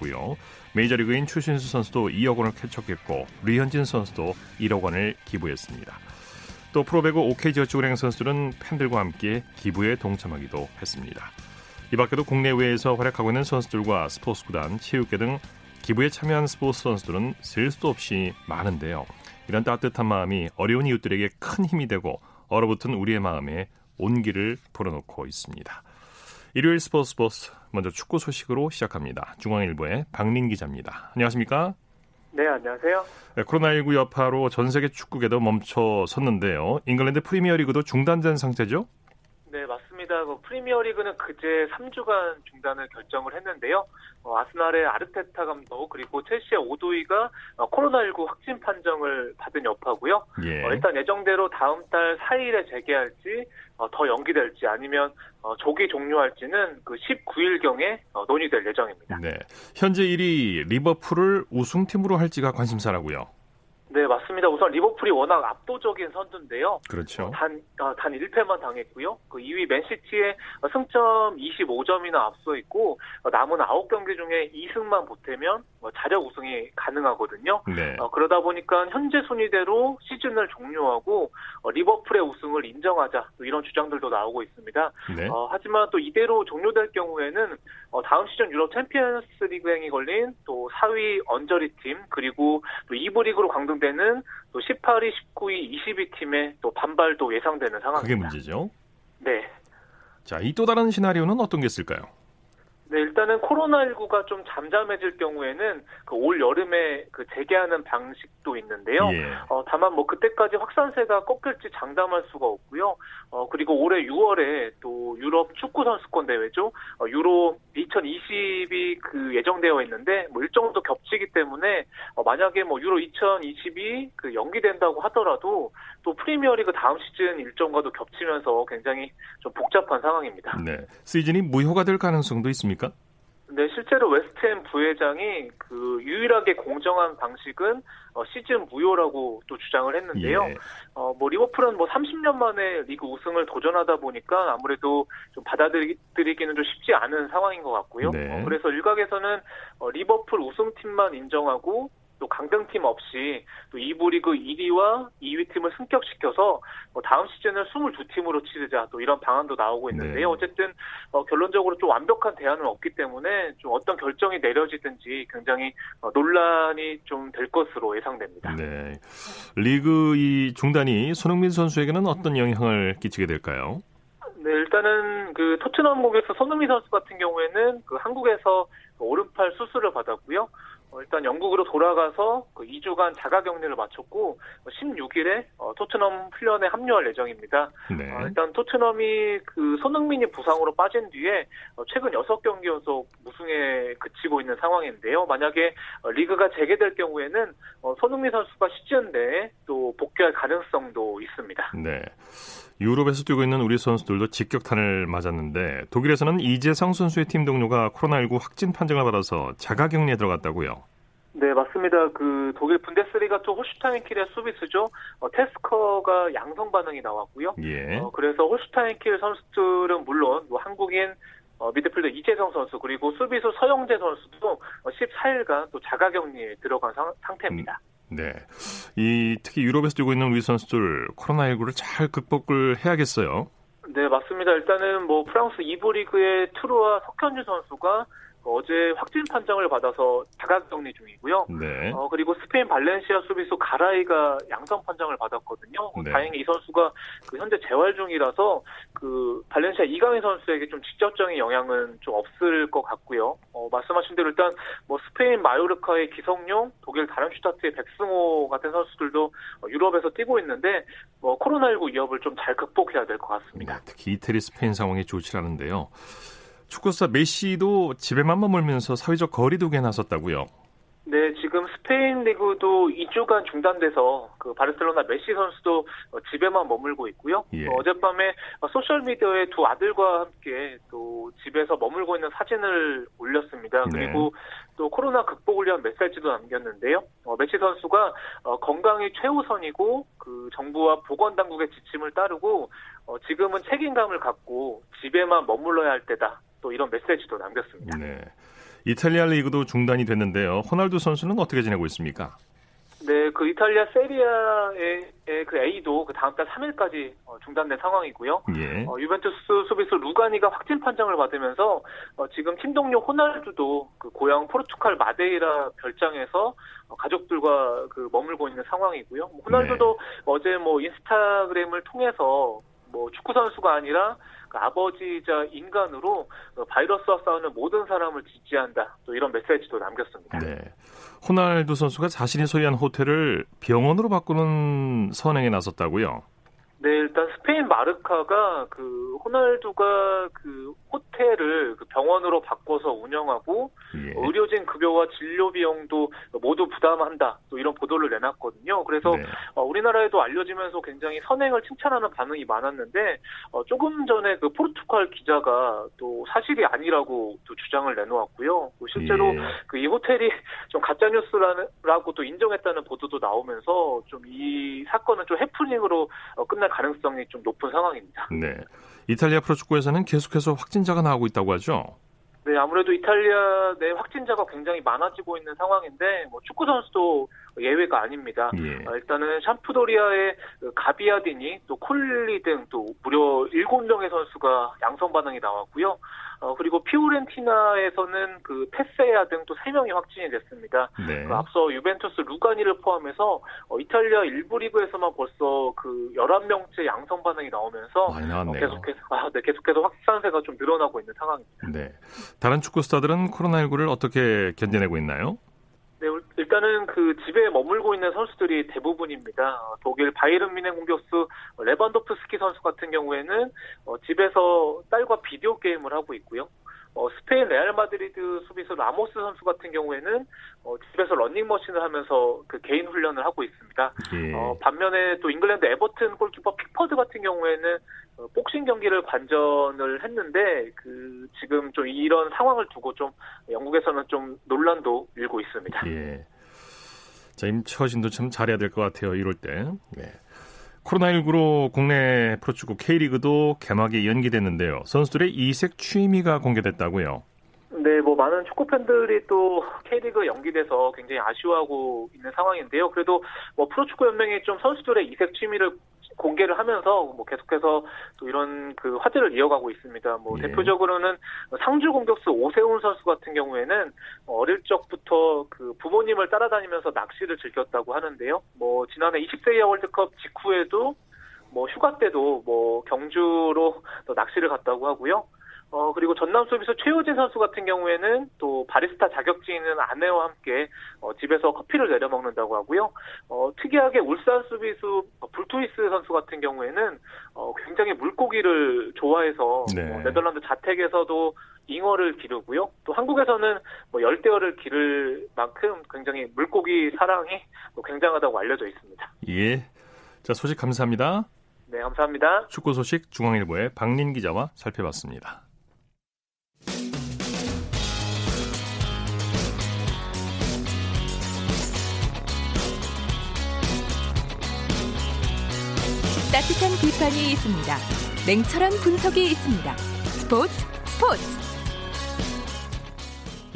했고요. 메이저리그인 추신수 선수도 2억 원을 쾌척했고 류현진 선수도 1억 원을 기부했습니다. 또 프로배구 OK저축은행 선수들은 팬들과 함께 기부에 동참하기도 했습니다. 이 밖에도 국내외에서 활약하고 있는 선수들과 스포츠구단, 체육계 등 기부에 참여한 스포츠 선수들은 셀 수도 없이 많은데요. 이런 따뜻한 마음이 어려운 이웃들에게 큰 힘이 되고 얼어붙은 우리의 마음에 온기를 불어넣고 있습니다. 일요일 스포츠 스포츠 먼저 축구 소식으로 시작합니다. 중앙일보의 박민 기자입니다. 안녕하십니까? 네, 안녕하세요. 네, 코로나19 여파로 전 세계 축구계도 멈춰 섰는데요. 잉글랜드 프리미어리그도 중단된 상태죠? 네, 맞습니다. 그 프리미어리그는 그제 3주간 중단을 결정을 했는데요. 어, 아스날의 아르테타 감독 그리고 첼시의 오도이가 어, 코로나19 확진 판정을 받은 여파고요. 예. 어, 일단 예정대로 다음 달 4일에 재개할지 어, 더 연기될지 아니면 어, 조기 종료할지는 그 19일경에 어, 논의될 예정입니다. 네, 현재 1위 리버풀을 우승팀으로 할지가 관심사라고요. 네, 맞습니다. 우선 리버풀이 워낙 압도적인 선두인데요. 그렇죠. 어, 단, 어, 단 1패만 당했고요. 그 2위 맨시티의 승점 25점이나 앞서 있고, 어, 남은 9경기 중에 2승만 보태면 뭐 자력 우승이 가능하거든요. 네. 어, 그러다 보니까 현재 순위대로 시즌을 종료하고 어, 리버풀의 우승을 인정하자 이런 주장들도 나오고 있습니다. 네. 어, 하지만 또 이대로 종료될 경우에는 어, 다음 시즌 유럽 챔피언스 리그행이 걸린 또 4위 언저리 팀 그리고 또 2부 리그로 강등 되는 또 18위, 19위, 20위 팀의 또 반발도 예상되는 상황입니다. 그게 문제죠. 네. 자, 이 또 다른 시나리오는 어떤 게 있을까요? 네, 일단은 코로나19가 좀 잠잠해질 경우에는 그 올 여름에 그 재개하는 방식도 있는데요. 예. 어, 다만 뭐 그때까지 확산세가 꺾일지 장담할 수가 없고요. 어, 그리고 올해 6월에 또 유럽 축구 선수권 대회죠. 어, 유로 2020이 그 예정되어 있는데 뭐 일정도 겹치기 때문에 어, 만약에 뭐 유로 2020이 그 연기된다고 하더라도 또 프리미어리그 다음 시즌 일정과도 겹치면서 굉장히 좀 복잡한 상황입니다. 네. 시즌이 무효가 될 가능성도 있습니까? 네, 실제로 웨스트햄 부회장이 그 유일하게 공정한 방식은 어, 시즌 무효라고 또 주장을 했는데요. 예. 어, 뭐 리버풀은 뭐 30년 만에 리그 우승을 도전하다 보니까 아무래도 좀 받아들이기는 좀 쉽지 않은 상황인 것 같고요. 네. 어, 그래서 일각에서는 어, 리버풀 우승팀만 인정하고 또 강등팀 없이 또 2부 리그 1위와 2위 팀을 승격시켜서 뭐 다음 시즌을 22팀으로 치르자 또 이런 방안도 나오고 있는데요. 네. 어쨌든 어, 결론적으로 좀 완벽한 대안은 없기 때문에 좀 어떤 결정이 내려지든지 굉장히 어, 논란이 좀 될 것으로 예상됩니다. 네. 리그 이 중단이 손흥민 선수에게는 어떤 영향을 끼치게 될까요? 네, 일단은 그 토트넘 공에서 손흥민 선수 같은 경우에는 그 한국에서 오른팔 수술을 받았고요. 어, 일단 영국으로 돌아가서 그 2주간 자가 격리를 마쳤고 16일에 어, 토트넘 훈련에 합류할 예정입니다. 네. 어, 일단 토트넘이 그 손흥민이 부상으로 빠진 뒤에 최근 6경기 연속 무승에 그치고 있는 상황인데요. 만약에 리그가 재개될 경우에는 손흥민 선수가 시즌 내에 또 복귀할 가능성도 있습니다. 네. 유럽에서 뛰고 있는 우리 선수들도 직격탄을 맞았는데 독일에서는 이재성 선수의 팀 동료가 코로나19 확진 판정을 받아서 자가격리에 들어갔다고요. 네, 맞습니다. 그 독일 분데스리가 또 홀슈타인킬의 수비수죠. 어, 테스커가 양성 반응이 나왔고요. 예. 어, 그래서 홀슈타인킬 선수들은 물론 뭐 한국인 어, 미드필더 이재성 선수 그리고 수비수 서영재 선수도 14일간 또 자가격리에 들어간 상, 태입니다 음. 네. 이 특히 유럽에서 뛰고 있는 우리 선수들 코로나19를 잘 극복을 해야겠어요. 네, 맞습니다. 일단은 뭐 프랑스 2부 리그의 트루와 석현주 선수가 어제 확진 판정을 받아서 자가격리 중이고요. 네. 어, 그리고 스페인 발렌시아 수비수 가라이가 양성 판정을 받았거든요. 네. 다행히 이 선수가 그 현재 재활 중이라서 그 발렌시아 이강인 선수에게 좀 직접적인 영향은 좀 없을 것 같고요. 어, 말씀하신 대로 일단 뭐 스페인 마요르카의 기성용, 독일 다름슈타트의 백승호 같은 선수들도 유럽에서 뛰고 있는데 뭐 코로나19 위협을 좀 잘 극복해야 될 것 같습니다. 네, 특히 이태리 스페인 상황이 좋지 않은데요. 축구스타 메시도 집에만 머물면서 사회적 거리두기에 나섰다고요. 네, 지금 스페인 리그도 2주간 중단돼서 그 바르셀로나 메시 선수도 집에만 머물고 있고요. 예. 어젯밤에 소셜 미디어에 두 아들과 함께 또 집에서 머물고 있는 사진을 올렸습니다. 네. 그리고 또 코로나 극복을 위한 메시지도 남겼는데요. 어, 메시 선수가 어, 건강이 최우선이고 그 정부와 보건 당국의 지침을 따르고 어, 지금은 책임감을 갖고 집에만 머물러야 할 때다. 또 이런 메시지도 남겼습니다. 네. 이탈리아 리그도 중단이 됐는데요. 호날두 선수는 어떻게 지내고 있습니까? 네, 그 이탈리아 세리아의 그 A도 그 다음 달 3일까지 어, 중단된 상황이고요. 예. 어, 유벤투스 수비수 루가니가 확진 판정을 받으면서 어, 지금 팀 동료 호날두도 그 고향 포르투갈 마데이라 별장에서 어, 가족들과 그 머물고 있는 상황이고요. 뭐 호날두도 네. 어제 뭐 인스타그램을 통해서 뭐 축구 선수가 아니라 그 아버지이자 인간으로 그 바이러스와 싸우는 모든 사람을 지지한다. 또 이런 메시지도 남겼습니다. 네. 호날두 선수가 자신이 소유한 호텔을 병원으로 바꾸는 선행에 나섰다고요? 네, 일단 스페인 마르카가 그 호날두가 그 호텔을 그 병원으로 바꿔서 운영하고 예. 의료진 급여와 진료 비용도 모두 부담한다. 또 이런 보도를 내놨거든요. 그래서 네. 어, 우리나라에도 알려지면서 굉장히 선행을 칭찬하는 반응이 많았는데 어, 조금 전에 그 포르투갈 기자가 또 사실이 아니라고 또 주장을 내놓았고요. 실제로 예. 그이 호텔이 좀 가짜 뉴스라고 또 인정했다는 보도도 나오면서 좀 이 사건은 좀 해프닝으로 어, 끝날 가능성이 좀 높은 상황입니다. 네. 이탈리아 프로축구에서는 계속해서 확진자가 나오고 있다고 하죠. 네, 아무래도 이탈리아 내 확진자가 굉장히 많아지고 있는 상황인데 뭐 축구 선수도 예외가 아닙니다. 예. 어, 일단은 샴푸도리아의 그 가비아디니 또 콜리 등 또 무려 7명의 선수가 양성 반응이 나왔고요. 어, 그리고 피오렌티나에서는 그 테세야 등 또 3명이 확진이 됐습니다. 네. 그 앞서 유벤투스 루가니를 포함해서 어, 이탈리아 일부 리그에서만 벌써 그 11명째 양성 반응이 나오면서 어, 계속해서 아, 네, 계속해서 확산세가 좀 늘어나고 있는 상황입니다. 네. 다른 축구 스타들은 코로나19를 어떻게 견뎌내고 있나요? 네, 일단은 그 집에 머물고 있는 선수들이 대부분입니다. 독일 바이른 미네 공격수 레반도프스키 선수 같은 경우에는 어, 집에서 딸과 비디오 게임을 하고 있고요. 어, 스페인 레알 마드리드 수비수 라모스 선수 같은 경우에는 어, 집에서 런닝머신을 하면서 그 개인 훈련을 하고 있습니다. 예. 어, 반면에 또 잉글랜드 에버튼 골키퍼 픽퍼드 같은 경우에는 어, 복싱 경기를 관전을 했는데 그 지금 좀 이런 상황을 두고 좀 영국에서는 좀 논란도 일고 있습니다. 예. 자, 임처신도 참 잘해야 될 것 같아요. 이럴 때. 네. 코로나19로 국내 프로축구 K리그도 개막이 연기됐는데요. 선수들의 이색 취미가 공개됐다고요. 네, 뭐 많은 축구 팬들이 또 K리그 연기돼서 굉장히 아쉬워하고 있는 상황인데요. 그래도 뭐 프로축구 연맹이 좀 선수들의 이색 취미를 공개를 하면서 뭐 계속해서 또 이런 그 화제를 이어가고 있습니다. 뭐 예. 대표적으로는 상주 공격수 오세훈 선수 같은 경우에는 어릴 적부터 그 부모님을 따라다니면서 낚시를 즐겼다고 하는데요. 뭐 지난해 20세 이하 월드컵 직후에도 뭐 휴가 때도 뭐 경주로 또 낚시를 갔다고 하고요. 어, 그리고 전남 수비수 최우진 선수 같은 경우에는 또 바리스타 자격증 있는 아내와 함께 어, 집에서 커피를 내려 먹는다고 하고요. 어, 특이하게 울산 수비수 불투이스 선수 같은 경우에는 어, 굉장히 물고기를 좋아해서 네. 어, 네덜란드 자택에서도 잉어를 기르고요. 또 한국에서는 뭐 열대어를 기를 만큼 굉장히 물고기 사랑이 굉장하다고 알려져 있습니다. 예. 자, 소식 감사합니다. 네, 감사합니다. 축구 소식 중앙일보의 박린 기자와 살펴봤습니다. 따뜻한 비판이 있습니다. 냉철한 분석이 있습니다. 스포츠 스포츠.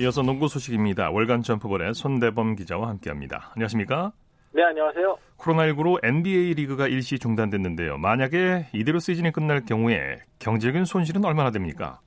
이어서 농구 소식입니다. 월간 점프볼의 손대범 기자와 함께합니다. 안녕하십니까? 네, 안녕하세요. 코로나19로 NBA 리그가 일시 중단됐는데요. 만약에 이대로 시즌이 끝날 경우에 경제적인 손실은 얼마나 됩니까?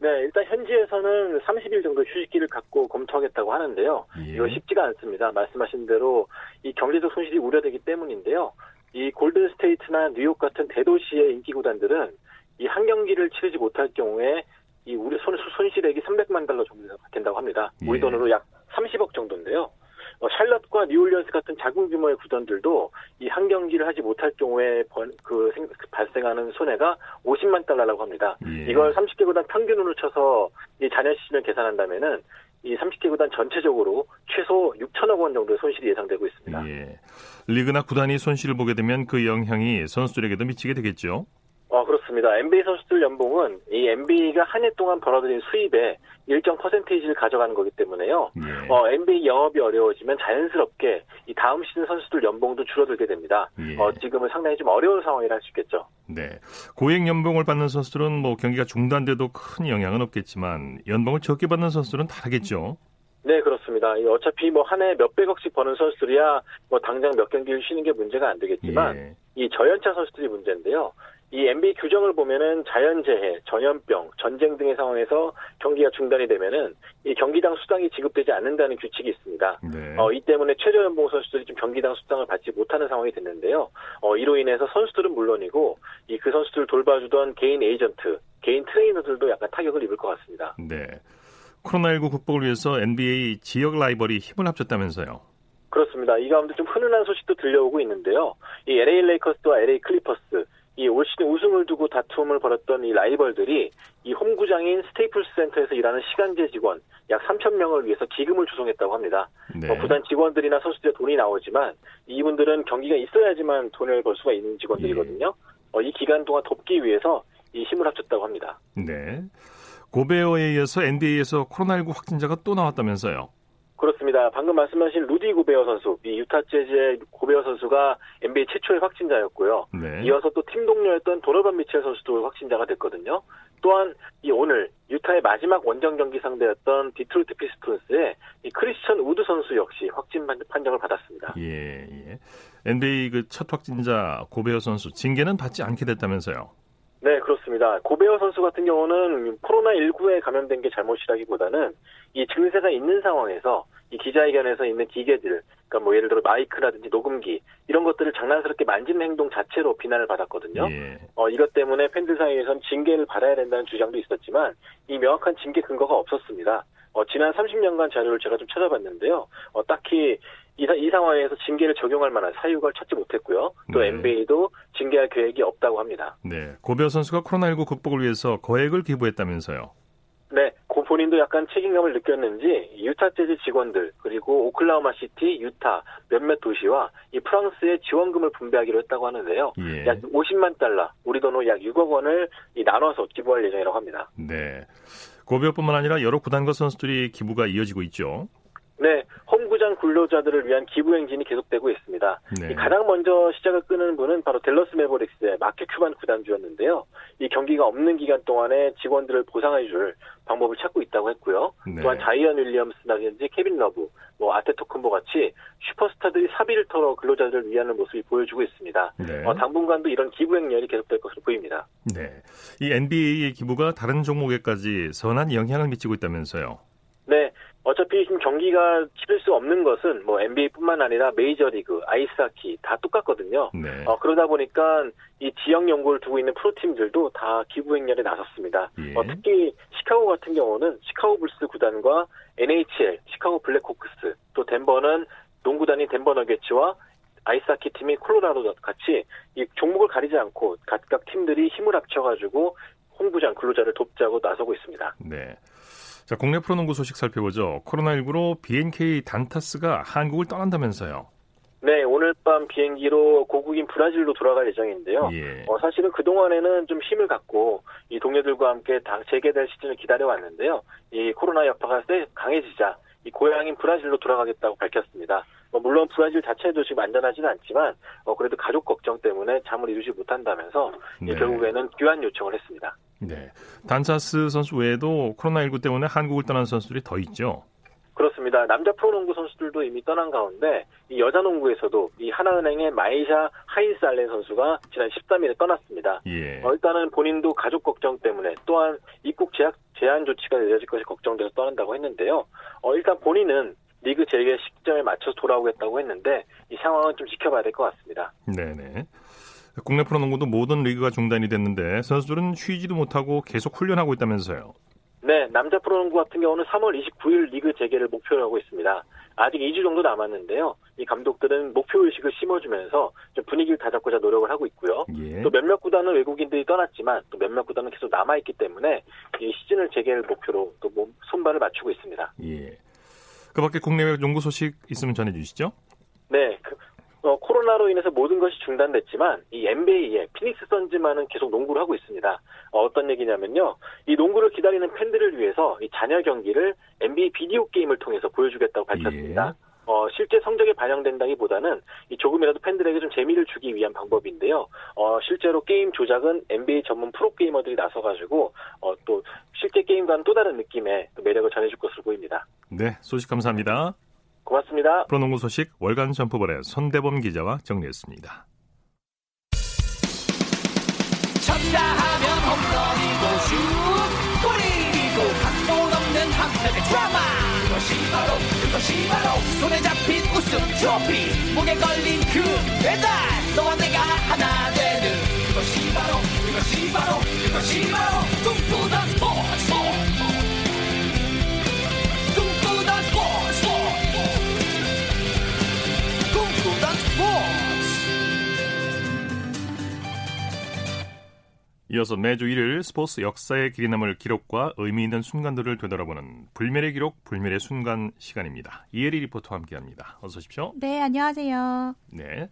네, 일단 현지에서는 30일 정도 휴식기를 갖고 검토하겠다고 하는데요. 예. 이거 쉽지가 않습니다. 말씀하신 대로 이 경제적 손실이 우려되기 때문인데요. 이 골든 스테이트나 뉴욕 같은 대도시의 인기 구단들은 이 한 경기를 치르지 못할 경우에 이 우리 손, 손실액이 300만 달러 정도 된다고 합니다. 우리 예. 돈으로 약 30억 정도인데요. 어, 샬럿과 뉴올리언스 같은 작은 규모의 구단들도 이 한 경기를 하지 못할 경우에 번, 그, 생, 그 발생하는 손해가 50만 달러라고 합니다. 예. 이걸 30개 구단 평균으로 쳐서 이 잔여 시즌을 계산한다면은 이 30개 구단 전체적으로 최소 6천억 원 정도의 손실이 예상되고 있습니다. 예. 리그나 구단이 손실을 보게 되면 그 영향이 선수들에게도 미치게 되겠죠. 어, 그렇습니다. NBA 선수들 연봉은 이 NBA가 한 해 동안 벌어들인 수입의 일정 퍼센테이지를 가져가는 거기 때문에요. 예. 어, NBA 영업이 어려워지면 자연스럽게 이 다음 시즌 선수들 연봉도 줄어들게 됩니다. 예. 어, 지금은 상당히 좀 어려운 상황이라 할 수 있겠죠. 네. 고액 연봉을 받는 선수들은 뭐 경기가 중단돼도 큰 영향은 없겠지만 연봉을 적게 받는 선수들은 다르겠죠. 네, 그렇습니다. 이 어차피 뭐 한 해 몇백억씩 버는 선수들이야 뭐 당장 몇 경기를 쉬는 게 문제가 안 되겠지만 예. 이 저연차 선수들이 문제인데요. 이 NBA 규정을 보면은 자연재해, 전염병, 전쟁 등의 상황에서 경기가 중단이 되면은 이 경기당 수당이 지급되지 않는다는 규칙이 있습니다. 네. 어, 이 때문에 최저연봉 선수들이 좀 경기당 수당을 받지 못하는 상황이 됐는데요. 어, 이로 인해서 선수들은 물론이고 이 그 선수들을 돌봐주던 개인 에이전트, 개인 트레이너들도 약간 타격을 입을 것 같습니다. 네. 코로나19 극복을 위해서 NBA 지역 라이벌이 힘을 합쳤다면서요. 그렇습니다. 이 가운데 좀 훈훈한 소식도 들려오고 있는데요. 이 LA 레이커스와 LA 클리퍼스, 이 올 시즌 우승을 두고 다툼을 벌였던 이 라이벌들이 이 홈구장인 스테이플스 센터에서 일하는 시간제 직원 약 3천 명을 위해서 기금을 조성했다고 합니다. 네. 어, 구단 직원들이나 선수들의 돈이 나오지만 이분들은 경기가 있어야지만 돈을 벌 수가 있는 직원들이거든요. 어, 이 기간 동안 돕기 위해서 이 힘을 합쳤다고 합니다. 네. 고베어에 이어서 NBA에서 코로나19 확진자가 또 나왔다면서요. 그렇습니다. 방금 말씀하신 루디 고베어 선수, 이 유타 재즈의 고베어 선수가 NBA 최초의 확진자였고요. 네. 이어서 또 팀 동료였던 도너반 미첼 선수도 확진자가 됐거든요. 또한 이 오늘 유타의 마지막 원정 경기 상대였던 디트로이트 피스톤스의 이 크리스천 우드 선수 역시 확진 판- 판정을 받았습니다. 예, 예. NBA 그 첫 확진자 고베어 선수 징계는 받지 않게 됐다면서요. 네, 그렇습니다. 고베어 선수 같은 경우는 코로나19에 감염된 게 잘못이라기보다는 이 증세가 있는 상황에서 이 기자회견에서 있는 기계들, 그러니까 뭐 예를 들어 마이크라든지 녹음기 이런 것들을 장난스럽게 만지는 행동 자체로 비난을 받았거든요. 예. 어, 이것 때문에 팬들 사이에선 징계를 받아야 된다는 주장도 있었지만 이 명확한 징계 근거가 없었습니다. 어, 지난 30년간 자료를 제가 좀 찾아봤는데요. 어, 딱히 이, 사- 이 상황에서 징계를 적용할 만한 사유가 찾지 못했고요. 또 네. NBA도 징계할 계획이 없다고 합니다. 네. 고베어 선수가 코로나19 극복을 위해서 거액을 기부했다면서요. 네, 고 본인도 약간 책임감을 느꼈는지 유타 재즈 직원들 그리고 오클라호마 시티, 유타 몇몇 도시와 이 프랑스에 지원금을 분배하기로 했다고 하는데요. 예. 약 50만 달러, 우리 돈으로 약 6억 원을 이 나눠서 기부할 예정이라고 합니다. 네. 고베어뿐만 아니라 여러 구단과 선수들이 기부가 이어지고 있죠. 네, 홈구장 근로자들을 위한 기부 행진이 계속되고 있습니다. 네. 이 가장 먼저 시작을 끊은 분은 바로 댈러스 매버릭스의 마크 큐반 구단주였는데요. 이 경기가 없는 기간 동안에 직원들을 보상해줄 방법을 찾고 있다고 했고요. 네. 또한 자이언 윌리엄스라든지 케빈 러브, 뭐 아데토쿤보 같이 슈퍼스타들이 사비를 털어 근로자들을 위하는 모습이 보여주고 있습니다. 네. 어, 당분간도 이런 기부 행렬이 계속될 것으로 보입니다. 네. 이 NBA의 기부가 다른 종목에까지 선한 영향을 미치고 있다면서요. 네. 어차피 지금 경기가 치를 수 없는 것은 뭐 NBA뿐만 아니라 메이저리그, 아이스하키 다 똑같거든요. 네. 어, 그러다 보니까 이 지역 연구를 두고 있는 프로팀들도 다 기부 행렬에 나섰습니다. 예. 어, 특히 시카고 같은 경우는 시카고 불스 구단과 NHL, 시카고 블랙호크스, 또 덴버는 농구단이 덴버 너게츠와 아이스하키 팀이 콜로라도 같이 이 종목을 가리지 않고 각각 팀들이 힘을 합쳐가지고 홈구장 근로자를 돕자고 나서고 있습니다. 네. 자, 국내 프로농구 소식 살펴보죠. 코로나19로 BNK 단타스가 한국을 떠난다면서요. 네, 오늘 밤 비행기로 고국인 브라질로 돌아갈 예정인데요. 예. 어, 사실은 그동안에는 좀 힘을 갖고 이 동료들과 함께 다 재개될 시즌을 기다려왔는데요. 이 코로나 여파가 세, 강해지자 이 고향인 브라질로 돌아가겠다고 밝혔습니다. 뭐 물론 브라질 자체도 지금 안전하지는 않지만 어, 그래도 가족 걱정 때문에 잠을 이루지 못한다면서 이 네. 결국에는 귀환 요청을 했습니다. 네. 단타스 선수 외에도 코로나19 때문에 한국을 떠난 선수들이 더 있죠. 그렇습니다. 남자 프로농구 선수들도 이미 떠난 가운데 이 여자 농구에서도 이 하나은행의 마이샤 알렌 선수가 지난 13일에 떠났습니다. 예. 어, 일단은 본인도 가족 걱정 때문에 또한 입국 제약, 제한 조치가 내려질 것이 걱정돼서 떠난다고 했는데요. 어, 일단 본인은 리그 재개 시점에 맞춰서 돌아오겠다고 했는데 이 상황은 좀 지켜봐야 될 것 같습니다. 네네. 국내 프로농구도 모든 리그가 중단이 됐는데 선수들은 쉬지도 못하고 계속 훈련하고 있다면서요. 네, 남자 프로농구 같은 경우는 3월 29일 리그 재개를 목표로 하고 있습니다. 아직 2주 정도 남았는데요. 이 감독들은 목표 의식을 심어주면서 좀 분위기를 다잡고자 노력을 하고 있고요. 예. 또 몇몇 구단은 외국인들이 떠났지만 또 몇몇 구단은 계속 남아 있기 때문에 이 시즌을 재개를 목표로 또 몸- 손발을 맞추고 있습니다. 예. 그 밖에 국내외 농구 소식 있으면 전해 주시죠. 네, 그, 어, 코로나 코로나로 인해서 모든 것이 중단됐지만 이 NBA의 피닉스 선즈만은 계속 농구를 하고 있습니다. 어, 떤 얘기냐면요. 이 농구를 기다리는 팬들을 위해서 이 잔여 경기를 NBA 비디오 게임을 통해서 보여주겠다고 밝혔습니다. 예. 어, 실제 성적에 반영된다기보다는 조금이라도 팬들에게 좀 재미를 주기 위한 방법인데요. 어, 실제로 게임 조작은 NBA 전문 프로 게이머들이 나서가지고 어, 또 실제 게임과는 또 다른 느낌의 매력을 전해줄 것으로 보입니다. 네, 소식 감사합니다. 고맙습니다. 프로농구 소식 월간 점프볼의 손대범 기자와 정리했습니다. 쳤다 하면 홈런이고 슛 골이고 각본 없는 한편의 드라마 그것이 바로 그것이 바로 손에 잡힌 우승 트로피 목에 걸린 그 배달 너와 내가 하나 되는 그것이 바로 그것이 바로 그것이 바로 꿈꾸던 스포츠 이어서 매주 일요일 스포츠 역사의 길이 남을 기록과 의미 있는 순간들을 되돌아보는 불멸의 기록, 불멸의 순간 시간입니다. 이혜리 리포터와 함께합니다. 어서 오십시오. 네, 안녕하세요. 네.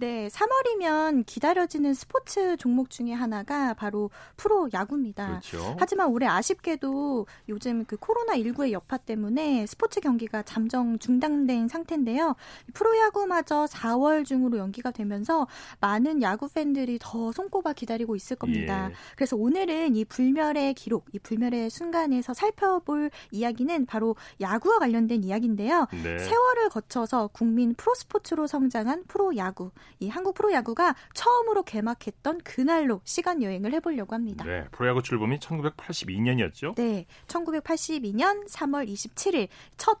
네, 3월이면 기다려지는 스포츠 종목 중에 하나가 바로 프로 야구입니다. 그렇죠. 하지만 올해 아쉽게도 요즘 그 코로나 19의 여파 때문에 스포츠 경기가 잠정 중단된 상태인데요. 프로 야구마저 4월 중으로 연기가 되면서 많은 야구 팬들이 더 손꼽아 기다리고 있을 겁니다. 예. 그래서 오늘은 이 불멸의 기록, 이 불멸의 순간에서 살펴볼 이야기는 바로 야구와 관련된 이야기인데요. 네. 세월을 거쳐서 국민 프로스포츠로 성장한 프로 야구. 이 한국 프로야구가 처음으로 개막했던 그날로 시간 여행을 해보려고 합니다. 네, 프로야구 출범이 1982년이었죠? 네, 1982년 3월 27일 첫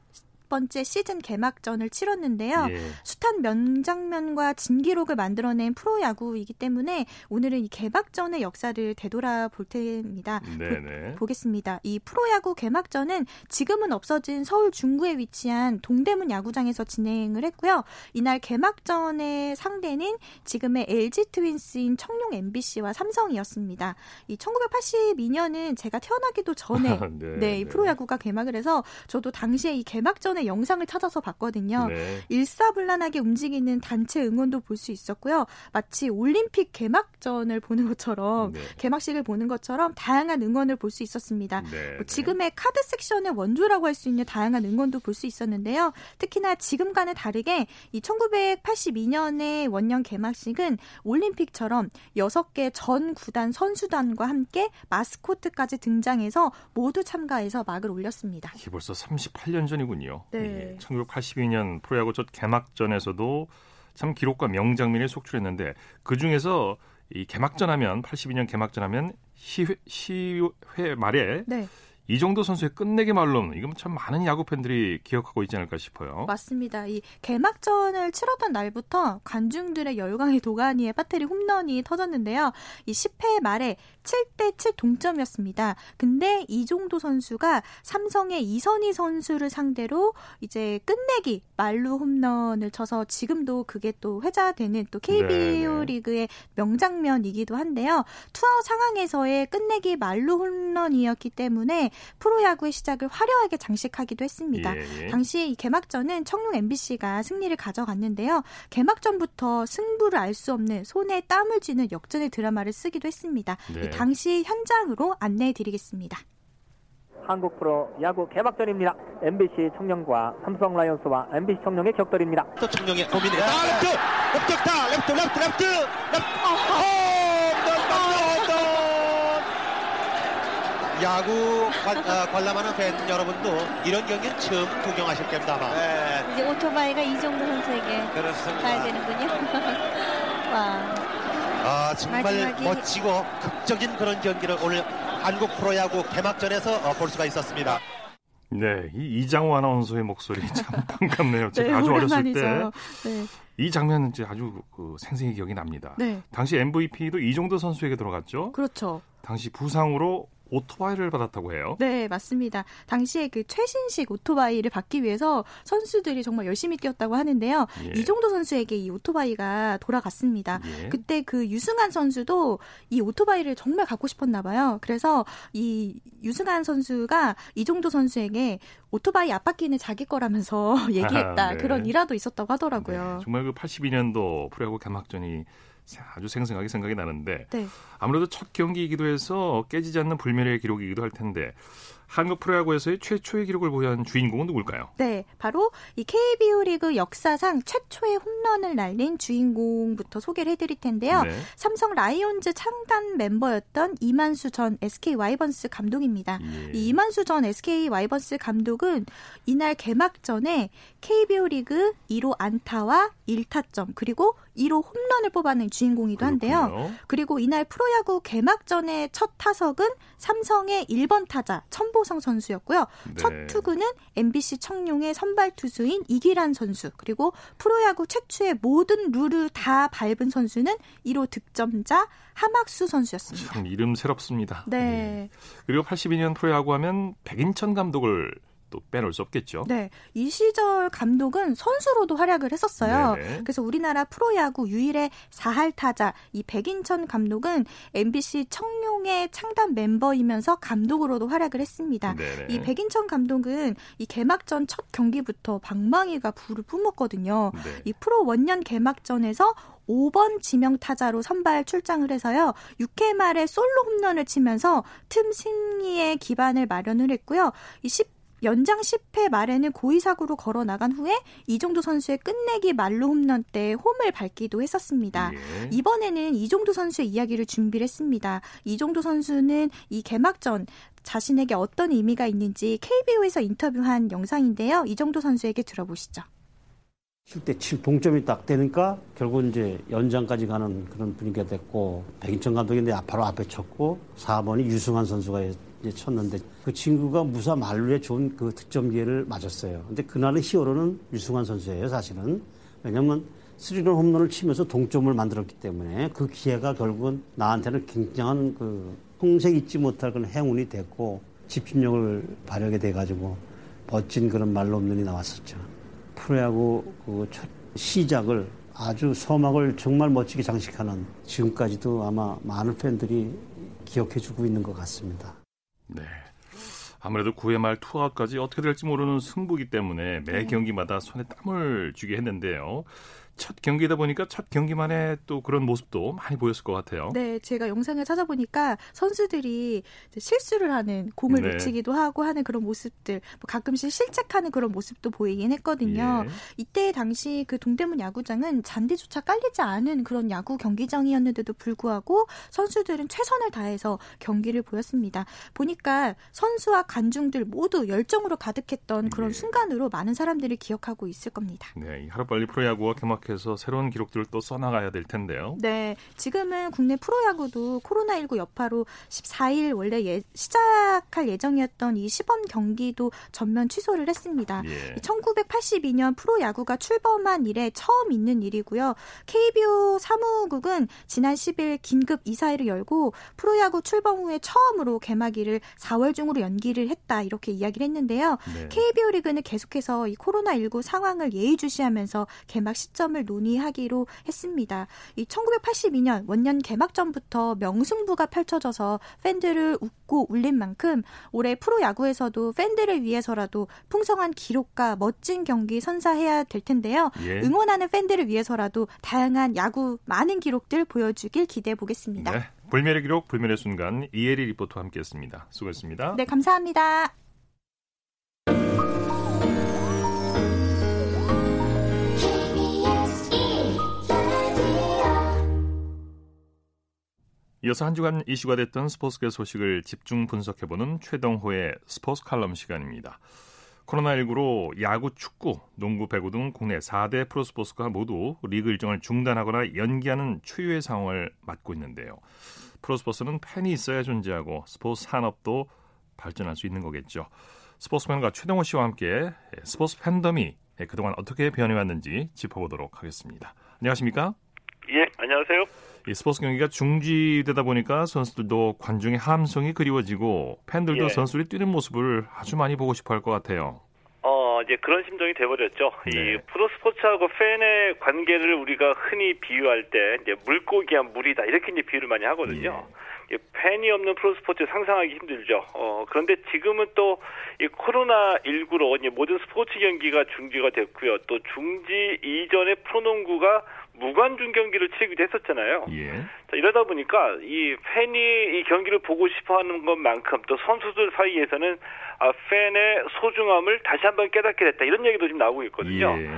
번째 시즌 개막전을 치렀는데요. 예. 숱한 명장면과 진기록을 만들어낸 프로야구이기 때문에 오늘은 이 개막전의 역사를 되돌아 볼 테입니다. 네네. 보, 겠습니다이 프로야구 개막전은 지금은 없어진 서울 중구에 위치한 동대문 야구장에서 진행을 했고요. 이날 개막전의 상대는 지금의 LG 트윈스인 청룡 MBC와 삼성이었습니다. 이 1982년은 제가 태어나기도 전에 네, 네, 이 프로야구가 개막을 해서 저도 당시에 이 개막전에 최근에 영상을 찾아서 봤거든요. 네. 일사불란하게 움직이는 단체 응원도 볼 수 있었고요. 마치 올림픽 개막전을 보는 것처럼 네. 개막식을 보는 것처럼 다양한 응원을 볼 수 있었습니다. 네. 뭐 지금의 카드 섹션의 원조라고 할 수 있는 다양한 응원도 볼 수 있었는데요. 특히나 지금과는 다르게 이 1982년의 원년 개막식은 올림픽처럼 6개 전 구단 선수단과 함께 마스코트까지 등장해서 모두 참가해서 막을 올렸습니다. 이게 벌써 38년 전이군요. 네. 예, 1982년 프로야구 첫 개막전에서도 참 기록과 명장면이 속출했는데 그 중에서 이 개막전 하면 82년 개막전 하면 시회, 시회 말에 네. 이 정도 선수의 끝내기 말론 이건 참 많은 야구 팬들이 기억하고 있지 않을까 싶어요. 맞습니다. 이 개막전을 치렀던 날부터 관중들의 열광의 도가니에 빠뜨리 홈런이 터졌는데요. 이 10회 말에 7대 7 동점이었습니다. 근데 이종도 선수가 삼성의 이선희 선수를 상대로 이제 끝내기 말루 홈런을 쳐서 지금도 그게 또 회자되는 또 KBO 네네. 리그의 명장면이기도 한데요. 투아웃 상황에서의 끝내기 만루 홈런이었기 때문에 프로야구의 시작을 화려하게 장식하기도 했습니다. 예, 예. 당시 이 개막전은 청룡 MBC가 승리를 가져갔는데요. 개막전부터 승부를 알 수 없는 손에 땀을 쥐는 역전의 드라마를 쓰기도 했습니다. 네. 당시 현장으로 안내해 드리겠습니다. 한국 프로 야구 개막전입니다. MBC 청룡과 삼성 라이온스와 MBC 청룡의 격돌입니다. 또 청룡의 고민이 아, 레프트! 랩트다! 랩트! 랩트! 랩트! 랩트! 야구 관, 어, 관람하는 팬 여러분도 이런 경기는 처음 구경하실 겁니다. 네. 이제 오토바이가 이 정도 선수에게 그렇습니다. 가야 되는군요. 와. 아 정말 마지막이... 멋지고 극적인 그런 경기를 오늘 한국 프로야구 개막전에서 어, 볼 수가 있었습니다. 네, 이 이장호 아나운서의 목소리 참 반갑네요. 제가 네, 아주 어렸을 때. 네. 이 장면은 이제 아주 그 생생히 기억이 납니다. 네. 당시 MVP도 이종도 선수에게 들어갔죠. 그렇죠. 당시 부상으로 오토바이를 받았다고 해요. 네, 맞습니다. 당시에 그 최신식 오토바이를 받기 위해서 선수들이 정말 열심히 뛰었다고 하는데요. 예. 이정도 선수에게 이 오토바이가 돌아갔습니다. 예. 그때 그 유승한 선수도 이 오토바이를 정말 갖고 싶었나 봐요. 그래서 이 유승한 선수가 이정도 선수에게 오토바이 앞바퀴는 자기 거라면서 얘기했다. 아, 네. 그런 일화도 있었다고 하더라고요. 네, 정말 그 82년도 프로야구 개막전이 아주 생생하게 생각이 나는데 네. 아무래도 첫 경기이기도 해서 깨지지 않는 불멸의 기록이기도 할 텐데 한국 프로야구에서의 최초의 기록을 보유한 주인공은 누굴까요? 네, 바로 이 KBO 리그 역사상 최초의 홈런을 날린 주인공부터 소개를 해드릴 텐데요. 네. 삼성 라이온즈 창단 멤버였던 이만수 전 SK 와이번스 감독입니다. 예. 이 이만수 전 SK 와이번스 감독은 이날 개막전에 KBO 리그 1호 안타와 1타점 그리고 1호 홈런을 뽑아낸 주인공이기도 한데요. 그리고 이날 프로야구 개막전의 첫 타석은 삼성의 1번 타자 천보 성 선수였고요. 네. 첫 투구는 MBC 청룡의 선발 투수인 이기란 선수 그리고 프로야구 최초의 모든 룰을 다 밟은 선수는 1호 득점자 하막수 선수였습니다. 참 이름 새롭습니다. 네. 네. 그리고 82년 프로야구 하면 백인천 감독을 또 빼놓을 수 없겠죠. 네. 이 시절 감독은 선수로도 활약을 했었어요. 네네. 그래서 우리나라 프로야구 유일의 4할 타자 이 백인천 감독은 MBC 청룡의 창단 멤버이면서 감독으로도 활약을 했습니다. 네네. 이 백인천 감독은 이 개막전 첫 경기부터 방망이가 불을 뿜었거든요. 네. 이 프로 원년 개막전에서 5번 지명 타자로 선발 출장을 해서요. 6회 말에 솔로 홈런을 치면서 틈 승리의 기반을 마련을 했고요. 이 10, 연장 10회 말에는 고의사구로 걸어 나간 후에 이종도 선수의 끝내기 말로 홈런 때 홈을 밟기도 했었습니다. 예. 이번에는 이종도 선수의 이야기를 준비를 했습니다. 이종도 선수는 이 개막전 자신에게 어떤 의미가 있는지 KBO에서 인터뷰한 영상인데요. 이종도 선수에게 들어보시죠. 7대 7 동점이 딱 되니까 결국 이제 연장까지 가는 그런 분위기가 됐고 백인천 감독이 내 바로 앞에 쳤고 4번이 유승환 선수가 쳤는데 그 친구가 무사 말루에 좋은 그 득점 기회를 맞았어요. 근데 그날의 히어로는 유승환 선수예요, 사실은. 왜냐면 스리런 홈런을 치면서 동점을 만들었기 때문에 그 기회가 결국은 나한테는 굉장한 그 평생 잊지 못할 그런 행운이 됐고 집중력을 발휘하게 돼가지고 멋진 그런 말로 홈런이 나왔었죠. 프로야구 그 첫 시작을 아주 서막을 정말 멋지게 장식하는 지금까지도 아마 많은 팬들이 기억해주고 있는 것 같습니다. 네. 아무래도 9회 말 투아웃까지 어떻게 될지 모르는 승부기 때문에 매 네. 경기마다 손에 땀을 쥐게 했는데요. 첫 경기다 보니까 첫 경기만에 또 그런 모습도 많이 보였을 것 같아요. 네, 제가 영상을 찾아보니까 선수들이 실수를 하는 공을 네. 놓치기도 하고 하는 그런 모습들, 뭐 가끔씩 실책하는 그런 모습도 보이긴 했거든요. 예. 이때 당시 그 동대문 야구장은 잔디조차 깔리지 않은 그런 야구 경기장이었는데도 불구하고 선수들은 최선을 다해서 경기를 보였습니다. 보니까 선수와 관중들 모두 열정으로 가득했던 그런 예. 순간으로 많은 사람들이 기억하고 있을 겁니다. 네, 하루빨리 프로야구가 개막 계속해서 새로운 기록들을 또 써나가야 될 텐데요. 네, 지금은 국내 프로야구도 코로나19 여파로 14일 원래 예, 시작할 예정이었던 이 시범 경기도 전면 취소를 했습니다. 예. 1982년 프로야구가 출범한 이래 처음 있는 일이고요. KBO 사무국은 지난 10일 긴급 이사회를 열고 프로야구 출범 후에 처음으로 개막일을 4월 중으로 연기를 했다 이렇게 이야기를 했는데요. 네. KBO 리그는 계속해서 이 코로나19 상황을 예의주시하면서 개막 시점을 시점을 논의하기로 했습니다. 이 1982년 원년 개막전부터 명승부가 펼쳐져서 팬들을 웃고 울린 만큼 올해 프로야구에서도 팬들을 위해서라도 풍성한 기록과 멋진 경기 선사해야 될 텐데요. 예. 응원하는 팬들을 위해서라도 다양한 야구 많은 기록들 보여주길 기대해 보겠습니다. 네. 불멸의 기록, 불멸의 순간 이혜리 리포터와 함께했습니다. 수고했습니다. 네, 감사합니다. 이어서 한 주간 이슈가 됐던 스포츠계 소식을 집중 분석해보는 최동호의 스포츠 칼럼 시간입니다. 코로나19로 야구, 축구, 농구, 배구 등 국내 4대 프로스포츠가 모두 리그 일정을 중단하거나 연기하는 초유의 상황을 맞고 있는데요. 프로스포츠는 팬이 있어야 존재하고 스포츠 산업도 발전할 수 있는 거겠죠. 스포츠맨과 최동호 씨와 함께 스포츠 팬덤이 그동안 어떻게 변해왔는지 짚어보도록 하겠습니다. 안녕하십니까? 예, 안녕하세요. 이 스포츠 경기가 중지되다 보니까 선수들도 관중의 함성이 그리워지고 팬들도 예. 선수들이 뛰는 모습을 아주 많이 보고 싶어 할 것 같아요. 어, 이제 그런 심정이 돼버렸죠. 네. 이 프로 스포츠하고 팬의 관계를 우리가 흔히 비유할 때 이제 물고기와 물이다 이렇게 이제 비유를 많이 하거든요. 이 팬이 없는 프로 스포츠 상상하기 힘들죠. 어, 그런데 지금은 또 이 코로나 19로 이제 모든 스포츠 경기가 중지가 됐고요. 또 중지 이전에 프로농구가 무관중 경기를 치르기도 했었잖아요. 예. 자, 이러다 보니까 이 팬이 이 경기를 보고 싶어 하는 것만큼 또 선수들 사이에서는 아, 팬의 소중함을 다시 한번 깨닫게 됐다. 이런 얘기도 지금 나오고 있거든요. 예.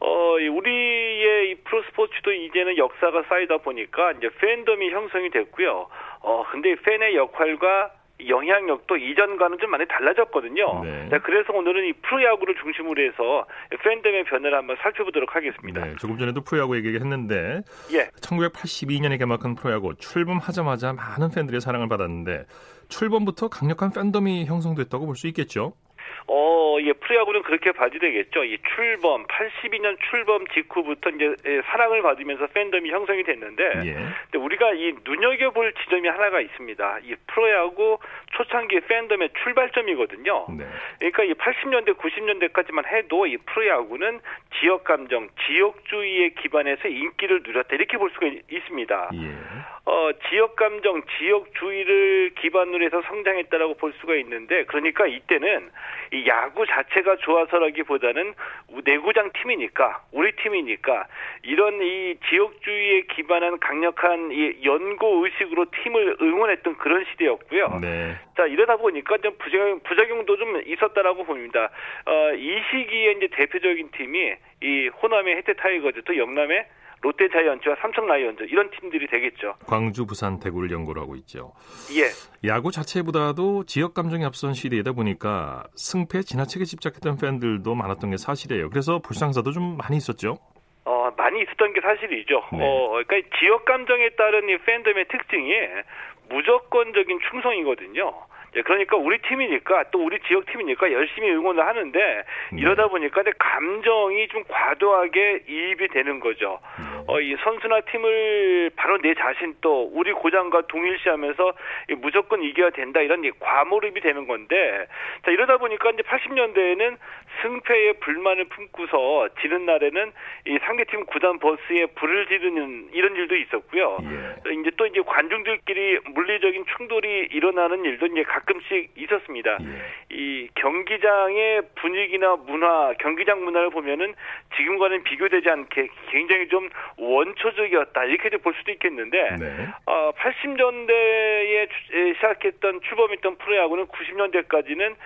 어, 이 우리의 이 프로 스포츠도 이제는 역사가 쌓이다 보니까 이제 팬덤이 형성이 됐고요. 어, 근데 이 팬의 역할과 영향력도 이전과는 좀 많이 달라졌거든요. 네. 자, 그래서 오늘은 이 프로야구를 중심으로 해서 팬덤의 변화를 한번 살펴보도록 하겠습니다. 네, 조금 전에도 프로야구 얘기했는데 예. 1982년에 개막한 프로야구 출범하자마자 많은 팬들의 사랑을 받았는데 출범부터 강력한 팬덤이 형성됐다고 볼 수 있겠죠. 어, 예, 프로야구는 그렇게 봐야 되겠죠. 이 출범, 82년 출범 직후부터 이제 예, 사랑을 받으면서 팬덤이 형성이 됐는데, 예. 근데 우리가 이 눈여겨볼 지점이 하나가 있습니다. 이 프로야구 초창기 팬덤의 출발점이거든요. 네. 그러니까 이 80년대, 90년대까지만 해도 이 프로야구는 지역 감정, 지역주의에 기반해서 인기를 누렸다 이렇게 볼 수가 있- 있습니다. 예. 어, 지역 감정, 지역주의를 기반으로 해서 성장했다라고 볼 수가 있는데, 그러니까 이때는 이 야구 자체가 좋아서라기보다는 내구장 팀이니까, 우리 팀이니까, 이런 이 지역주의에 기반한 강력한 이 연고 의식으로 팀을 응원했던 그런 시대였고요. 네. 자, 이러다 보니까 좀 부작용, 부작용도 좀 있었다라고 봅니다. 어, 이 시기에 이제 대표적인 팀이 이 호남의 해태 타이거즈 또 영남의 롯데 자이언츠와 삼성 라이온즈 이런 팀들이 되겠죠. 광주, 부산, 대구를 연고로 하고 있죠. 예. 야구 자체보다도 지역 감정이 앞선 시대이다 보니까 승패에 지나치게 집착했던 팬들도 많았던 게 사실이에요. 그래서 불상사도 좀 많이 있었죠. 어, 많이 있었던 게 사실이죠. 네. 어, 그러니까 이 지역 감정에 따른 이 팬덤의 특징이 무조건적인 충성이거든요. 이제 그러니까 우리 팀이니까 또 우리 지역 팀이니까 열심히 응원을 하는데 네. 이러다 보니까 내 감정이 좀 과도하게 이입이 되는 거죠. 어, 이 선수나 팀을 바로 내 자신 또 우리 고장과 동일시하면서 이 무조건 이겨야 된다 이런 이 과몰입이 되는 건데 자 이러다 보니까 이제 80년대에는 승패에 불만을 품고서 지는 날에는 이 상대팀 구단 버스에 불을 지르는 이런 일도 있었고요. 예. 이제 또 이제 관중들끼리 물리적인 충돌이 일어나는 일도 이제 가끔씩 있었습니다. 예. 이 경기장의 분위기나 문화, 경기장 문화를 보면은 지금과는 비교되지 않게 굉장히 좀 원초적이었다 이렇게도 볼 수도 있겠는데 네. 어, 80년대에 시작했던 출범했던 프로야구는 90년대까지는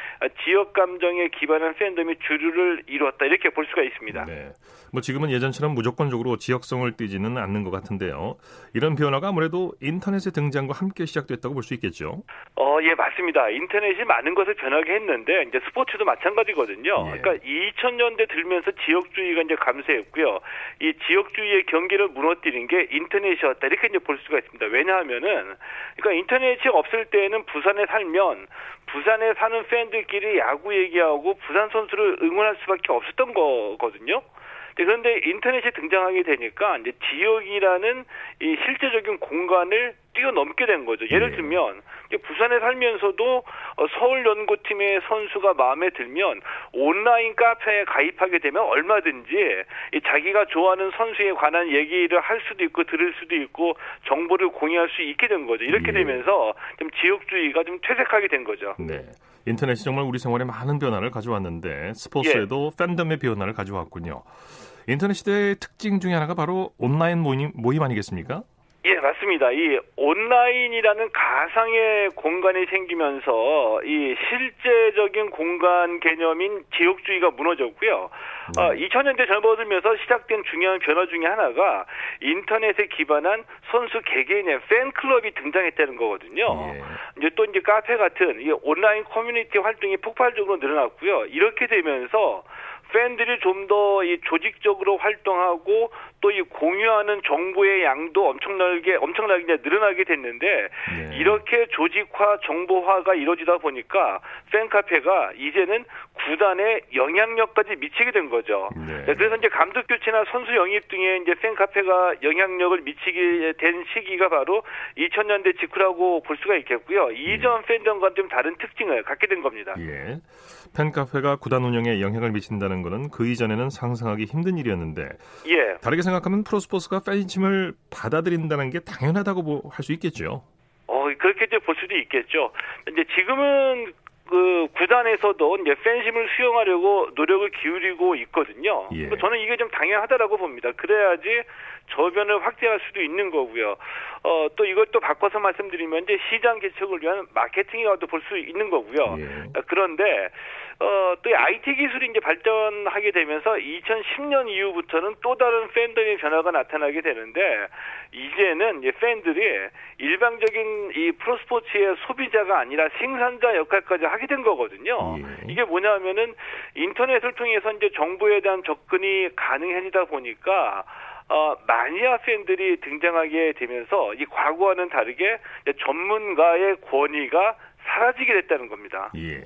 지역 감정에 기반한 팬덤이 주류를 이루었다 이렇게 볼 수가 있습니다. 네. 뭐 지금은 예전처럼 무조건적으로 지역성을 띠지는 않는 것 같은데요. 이런 변화가 아무래도 인터넷의 등장과 함께 시작됐다고 볼 수 있겠죠. 어, 예, 맞습니다. 인터넷이 많은 것을 변하게 했는데, 이제 스포츠도 마찬가지거든요. 예. 그러니까 2000년대 들면서 지역주의가 이제 감소했고요. 이 지역주의의 경기를 무너뜨린 게 인터넷이었다. 이렇게 이제 볼 수가 있습니다. 왜냐하면은, 그러니까 인터넷이 없을 때는 부산에 살면, 부산에 사는 팬들끼리 야구 얘기하고 부산 선수를 응원할 수밖에 없었던 거거든요. 네, 그런데 인터넷이 등장하게 되니까 이제 지역이라는 이 실제적인 공간을 뛰어넘게 된 거죠. 예를 예. 들면 부산에 살면서도 어, 서울 연고팀의 선수가 마음에 들면 온라인 카페에 가입하게 되면 얼마든지 이 자기가 좋아하는 선수에 관한 얘기를 할 수도 있고 들을 수도 있고 정보를 공유할 수 있게 된 거죠. 이렇게 예. 되면서 좀 지역주의가 좀 퇴색하게 된 거죠. 네. 인터넷이 정말 우리 생활에 많은 변화를 가져왔는데 스포츠에도 예. 팬덤의 변화를 가져왔군요. 인터넷 시대의 특징 중에 하나가 바로 온라인 모임, 모임 아니겠습니까? 예, 맞습니다. 이 온라인이라는 가상의 공간이 생기면서 이 실제적인 공간 개념인 지역주의가 무너졌고요. 어, 2000년대 접어들면서 시작된 중요한 변화 중에 하나가 인터넷에 기반한 선수 개개인의 팬클럽이 등장했다는 거거든요. 예. 이제 또 이제 카페 같은 이 온라인 커뮤니티 활동이 폭발적으로 늘어났고요. 이렇게 되면서 팬들이 좀더이 조직적으로 활동하고 또 이 공유하는 정보의 양도 엄청나게 엄청나게 늘어나게 됐는데 네. 이렇게 조직화 정보화가 이루어지다 보니까 팬카페가 이제는 구단의 영향력까지 미치게 된 거죠. 네. 네. 그래서 이제 감독 교체나 선수 영입 등에 이제 팬 카페가 영향력을 미치게 된 시기가 바로 2000년대 직후라고 볼 수가 있겠고요. 이전 예. 팬덤과는 좀 다른 특징을 갖게 된 겁니다. 예. 팬 카페가 구단 운영에 영향을 미친다는 것은 그 이전에는 상상하기 힘든 일이었는데 예. 다르게 생각 하면 프로스포츠가 팬심을 받아들인다는 게 당연하다고 할 수 있겠죠. 어, 그렇게 볼 수도 있겠죠. 이제 지금은 그 구단에서도 이제 팬심을 수용하려고 노력을 기울이고 있거든요. 예. 저는 이게 좀 당연하다라고 봅니다. 그래야지 저변을 확대할 수도 있는 거고요. 어, 또 이것도 바꿔서 말씀드리면 이제 시장 개척을 위한 마케팅이라도 볼 수 있는 거고요. 예. 그런데 어, 또 IT 기술이 이제 발전하게 되면서 2010년 이후부터는 또 다른 팬덤의 변화가 나타나게 되는데 이제는 이제 팬들이 일방적인 이 프로스포츠의 소비자가 아니라 생산자 역할까지 하게 된 거거든요. 예. 이게 뭐냐면은 인터넷을 통해서 이제 정보에 대한 접근이 가능해지다 보니까 어, 마니아 팬들이 등장하게 되면서 이 과거와는 다르게 전문가의 권위가 사라지게 됐다는 겁니다. 예.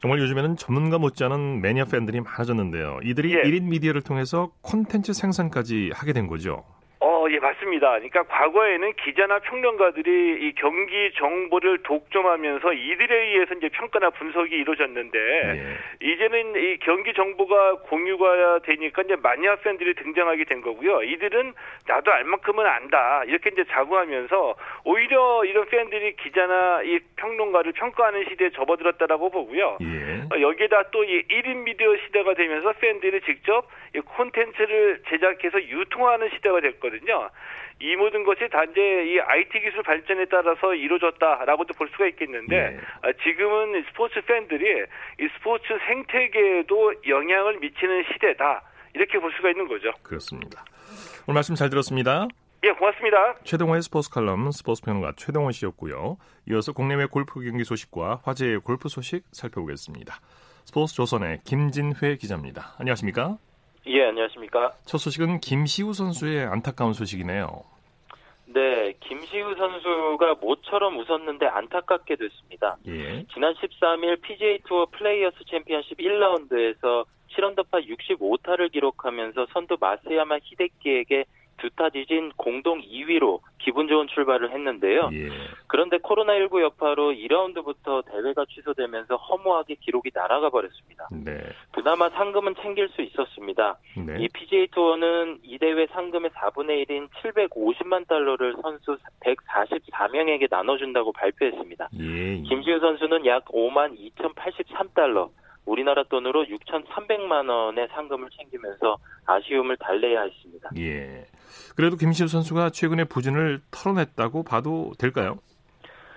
정말 요즘에는 전문가 못지않은 매니아 팬들이 많아졌는데요. 이들이 예. 1인 미디어를 통해서 콘텐츠 생산까지 하게 된 거죠. 어, 예, 맞습니다. 그러니까 과거에는 기자나 평론가들이 이 경기 정보를 독점하면서 이들에 의해서 이제 평가나 분석이 이루어졌는데 예. 이제는 이 경기 정보가 공유가 되니까 이제 마니아 팬들이 등장하게 된 거고요. 이들은 나도 알 만큼은 안다. 이렇게 이제 자부하면서 오히려 이런 팬들이 기자나 이 평론가를 평가하는 시대에 접어들었다라고 보고요. 예. 어, 여기에다 또 이 1인 미디어 시대가 되면서 팬들이 직접 이 콘텐츠를 제작해서 유통하는 시대가 됐거든요. 있거든요. 이 모든 것이 단지 이 IT 기술 발전에 따라서 이루어졌다라고도 볼 수가 있겠는데 네. 지금은 스포츠 팬들이 이 스포츠 생태계에도 영향을 미치는 시대다 이렇게 볼 수가 있는 거죠. 그렇습니다. 오늘 말씀 잘 들었습니다. 예, 고맙습니다. 최동호의 스포츠 칼럼 스포츠 평론가 최동호 씨였고요. 이어서 국내외 골프 경기 소식과 화제의 골프 소식 살펴보겠습니다. 스포츠 조선의 김진회 기자입니다. 안녕하십니까? 예, 안녕하십니까. 첫 소식은 김시우 선수의 안타까운 소식이네요. 네, 김시우 선수가 모처럼 웃었는데 안타깝게 됐습니다. 예. 지난 13일 PGA 투어 플레이어스 챔피언십 1라운드에서 7언더파 65타를 기록하면서 선두 마쓰야마 히데키에게 두타 뒤진 공동 2위로 기분 좋은 출발을 했는데요. 예. 그런데 코로나19 여파로 2라운드부터 대회가 취소되면서 허무하게 기록이 날아가 버렸습니다. 네. 그나마 상금은 챙길 수 있었습니다. 네. 이 PGA 투어는 이 대회 상금의 4분의 1인 750만 달러를 선수 144명에게 나눠준다고 발표했습니다. 예. 예. 김지우 선수는 약 5만 2,083달러, 우리나라 돈으로 6,300만 원의 상금을 챙기면서 아쉬움을 달래야 했습니다. 예. 그래도 김시우 선수가 최근에 부진을 털어냈다고 봐도 될까요?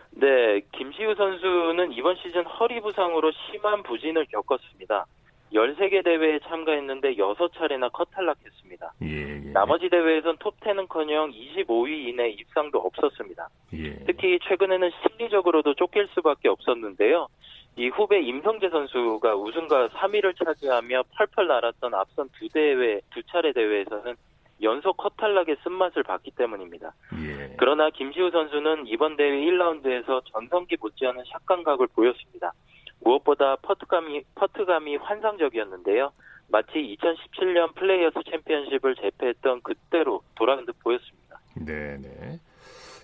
네, 김시우 선수는 이번 시즌 허리 부상으로 심한 부진을 겪었습니다. 13개 대회에 참가했는데 6차례나 컷탈락했습니다. 예, 예. 나머지 대회에선 톱10은커녕 25위 이내 입상도 없었습니다. 예. 특히 최근에는 심리적으로도 쫓길 수밖에 없었는데요. 이 후배 임성재 선수가 우승과 3위를 차지하며 펄펄 날았던 앞선 두 대회, 두 차례 대회에서는 연속 컷탈락의 쓴맛을 봤기 때문입니다. 예. 그러나 김시우 선수는 이번 대회 1라운드에서 전성기 못지않은 샷 감각을 보였습니다. 무엇보다 퍼트감이, 퍼트감이 환상적이었는데요. 마치 2017년 플레이어스 챔피언십을 제패했던 그때로 돌아간 듯 보였습니다. 네 네.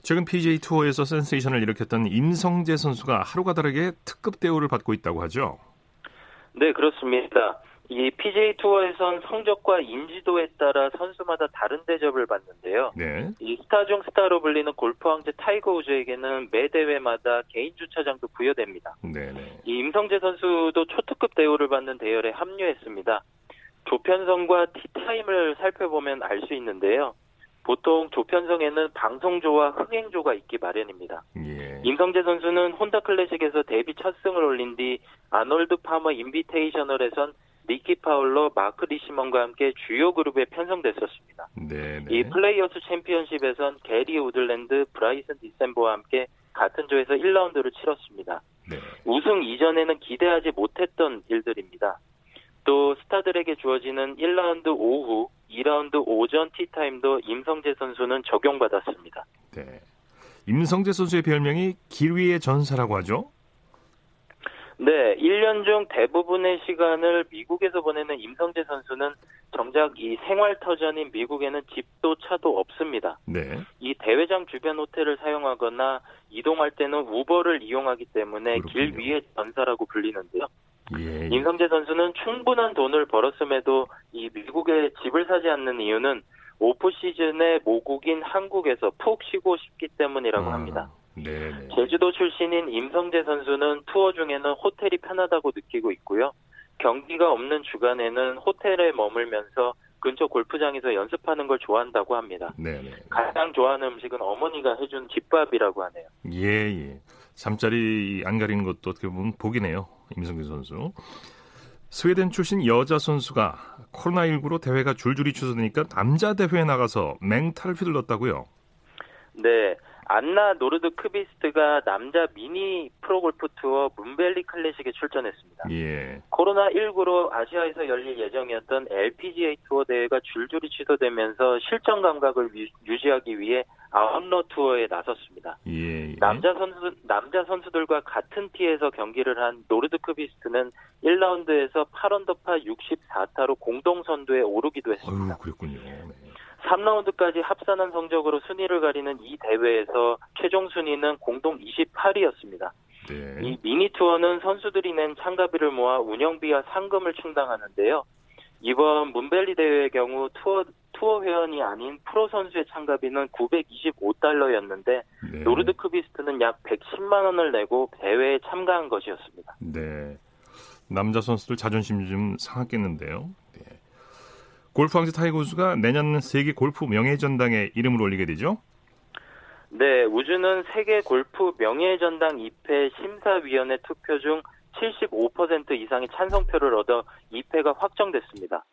최근 PGA 투어에서 센세이션을 일으켰던 임성재 선수가 하루가 다르게 특급 대우를 받고 있다고 하죠. 네, 그렇습니다. 이 PGA 투어에선 성적과 인지도에 따라 선수마다 다른 대접을 받는데요. 네. 이 스타 중 스타로 불리는 골프 황제 타이거 우즈에게는 매 대회마다 개인 주차장도 부여됩니다. 네, 네. 이 임성재 선수도 초특급 대우를 받는 대열에 합류했습니다. 조편성과 티타임을 살펴보면 알 수 있는데요. 보통 조편성에는 방송조와 흥행조가 있기 마련입니다. 예. 임성재 선수는 혼다 클래식에서 데뷔 첫 승을 올린 뒤 아놀드 파머 인비테이셔널에선 리키 파울러, 마크 리시먼과 함께 주요 그룹에 편성됐었습니다. 네네. 이 플레이어스 챔피언십에선 게리 우들랜드, 브라이슨 디섐보와 함께 같은 조에서 1라운드를 치렀습니다. 네. 우승 이전에는 기대하지 못했던 일들입니다. 또 스타들에게 주어지는 1라운드 오후, 2라운드 오전 티타임도 임성재 선수는 적용받았습니다. 네. 임성재 선수의 별명이 길 위의 전사라고 하죠? 네, 1년 중 대부분의 시간을 미국에서 보내는 임성재 선수는 정작 이 생활터전인 미국에는 집도 차도 없습니다. 네. 이 대회장 주변 호텔을 사용하거나 이동할 때는 우버를 이용하기 때문에 그렇군요. 길 위의 전사라고 불리는데요. 예, 예. 임성재 선수는 충분한 돈을 벌었음에도 이 미국에 집을 사지 않는 이유는 오프 시즌에 모국인 한국에서 푹 쉬고 싶기 때문이라고 아. 합니다. 네네. 제주도 출신인 임성재 선수는 투어 중에는 호텔이 편하다고 느끼고 있고요. 경기가 없는 주간에는 호텔에 머물면서 근처 골프장에서 연습하는 걸 좋아한다고 합니다. 네네. 가장 좋아하는 음식은 어머니가 해준 집밥이라고 하네요. 예, 예. 잠자리 안 가리는 것도 어떻게 보면 복이네요. 임성재 선수. 스웨덴 출신 여자 선수가 코로나19로 대회가 줄줄이 취소되니까 남자 대회에 나가서 맹타를 휘둘렀다고요? 네. 안나 노르드 크비스트가 남자 미니 프로골프 투어 문벨리 클래식에 출전했습니다. 예. 코로나19로 아시아에서 열릴 예정이었던 LPGA 투어 대회가 줄줄이 취소되면서 실전 감각을 유지하기 위해 아웃로 투어에 나섰습니다. 예, 예. 남자 선수 남자 선수들과 같은 티에서 경기를 한 노르드 크비스트는 1라운드에서 8언더파 64타로 공동 선두에 오르기도 했습니다. 어휴, 그랬군요. 네. 3라운드까지 합산한 성적으로 순위를 가리는 이 대회에서 최종 순위는 공동 28위였습니다. 네. 이 미니 투어는 선수들이 낸 참가비를 모아 운영비와 상금을 충당하는데요. 이번 문벨리 대회의 경우 투어 투어 회원이 아닌 프로 선수의 참가비는 925달러였는데 네. 노르드 크비스트는 약 110만 원을 내고 대회에 참가한 것이었습니다. 네. 남자 선수들 자존심 좀 상했겠는데요. 골프 왕자 타이거 우즈가 내년 세계 골프 명예전당에 이름을 올리게 되죠? 네, 우즈는 세계 골프 명예전당 입회 심사위원회 투표 중 75% 이상의 찬성표를 얻어 2패가 확정됐습니다.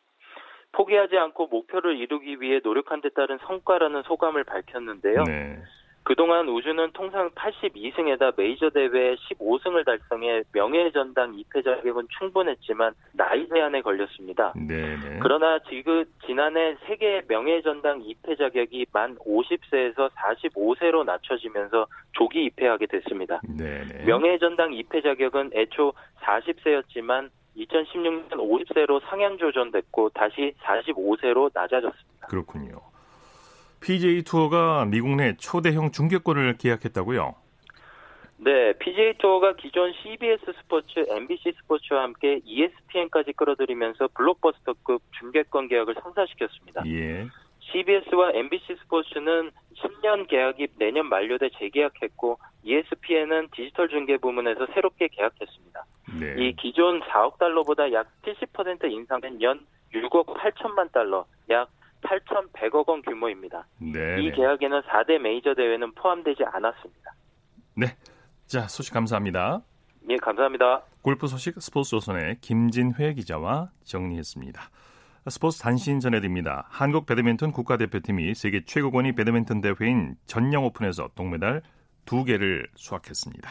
포기하지 않고 목표를 이루기 위해 노력한 데 따른 성과라는 소감을 밝혔는데요. 네. 그동안 우주는 통상 82승에다 메이저 대회 15승을 달성해 명예 전당 2패 자격은 충분했지만 나이 제한에 걸렸습니다. 네네. 그러나 지금 지난해 세계 명예 전당 2패 자격이 만 50세에서 45세로 낮춰지면서 조기 2패하게 됐습니다. 네네. 명예 전당 2패 자격은 애초 40세였지만 2016년 50세로 상향 조정됐고 다시 45세로 낮아졌습니다. 그렇군요. PGA 투어가 미국 내 초대형 중계권을 계약했다고요? 네, PGA 투어가 기존 CBS 스포츠, MBC 스포츠와 함께 ESPN까지 끌어들이면서 블록버스터급 중계권 계약을 성사시켰습니다. 예. CBS와 MBC 스포츠는 10년 계약이 내년 만료돼 재계약했고 ESPN은 디지털 중계 부문에서 새롭게 계약했습니다. 네. 이 기존 4억 달러보다 약 70% 인상된 연 6억 8천만 달러, 약 8,100억 원 규모입니다. 네네. 이 계약에는 4대 메이저 대회는 포함되지 않았습니다. 네. 자, 소식 감사합니다. 예, 감사합니다. 골프 소식 스포츠 조선의 김진회 기자와 정리했습니다. 스포츠 단신 전해드립니다. 한국 배드민턴 국가대표팀이 세계 최고권위 배드민턴 대회인 전영 오픈에서 동메달 2개를 수확했습니다.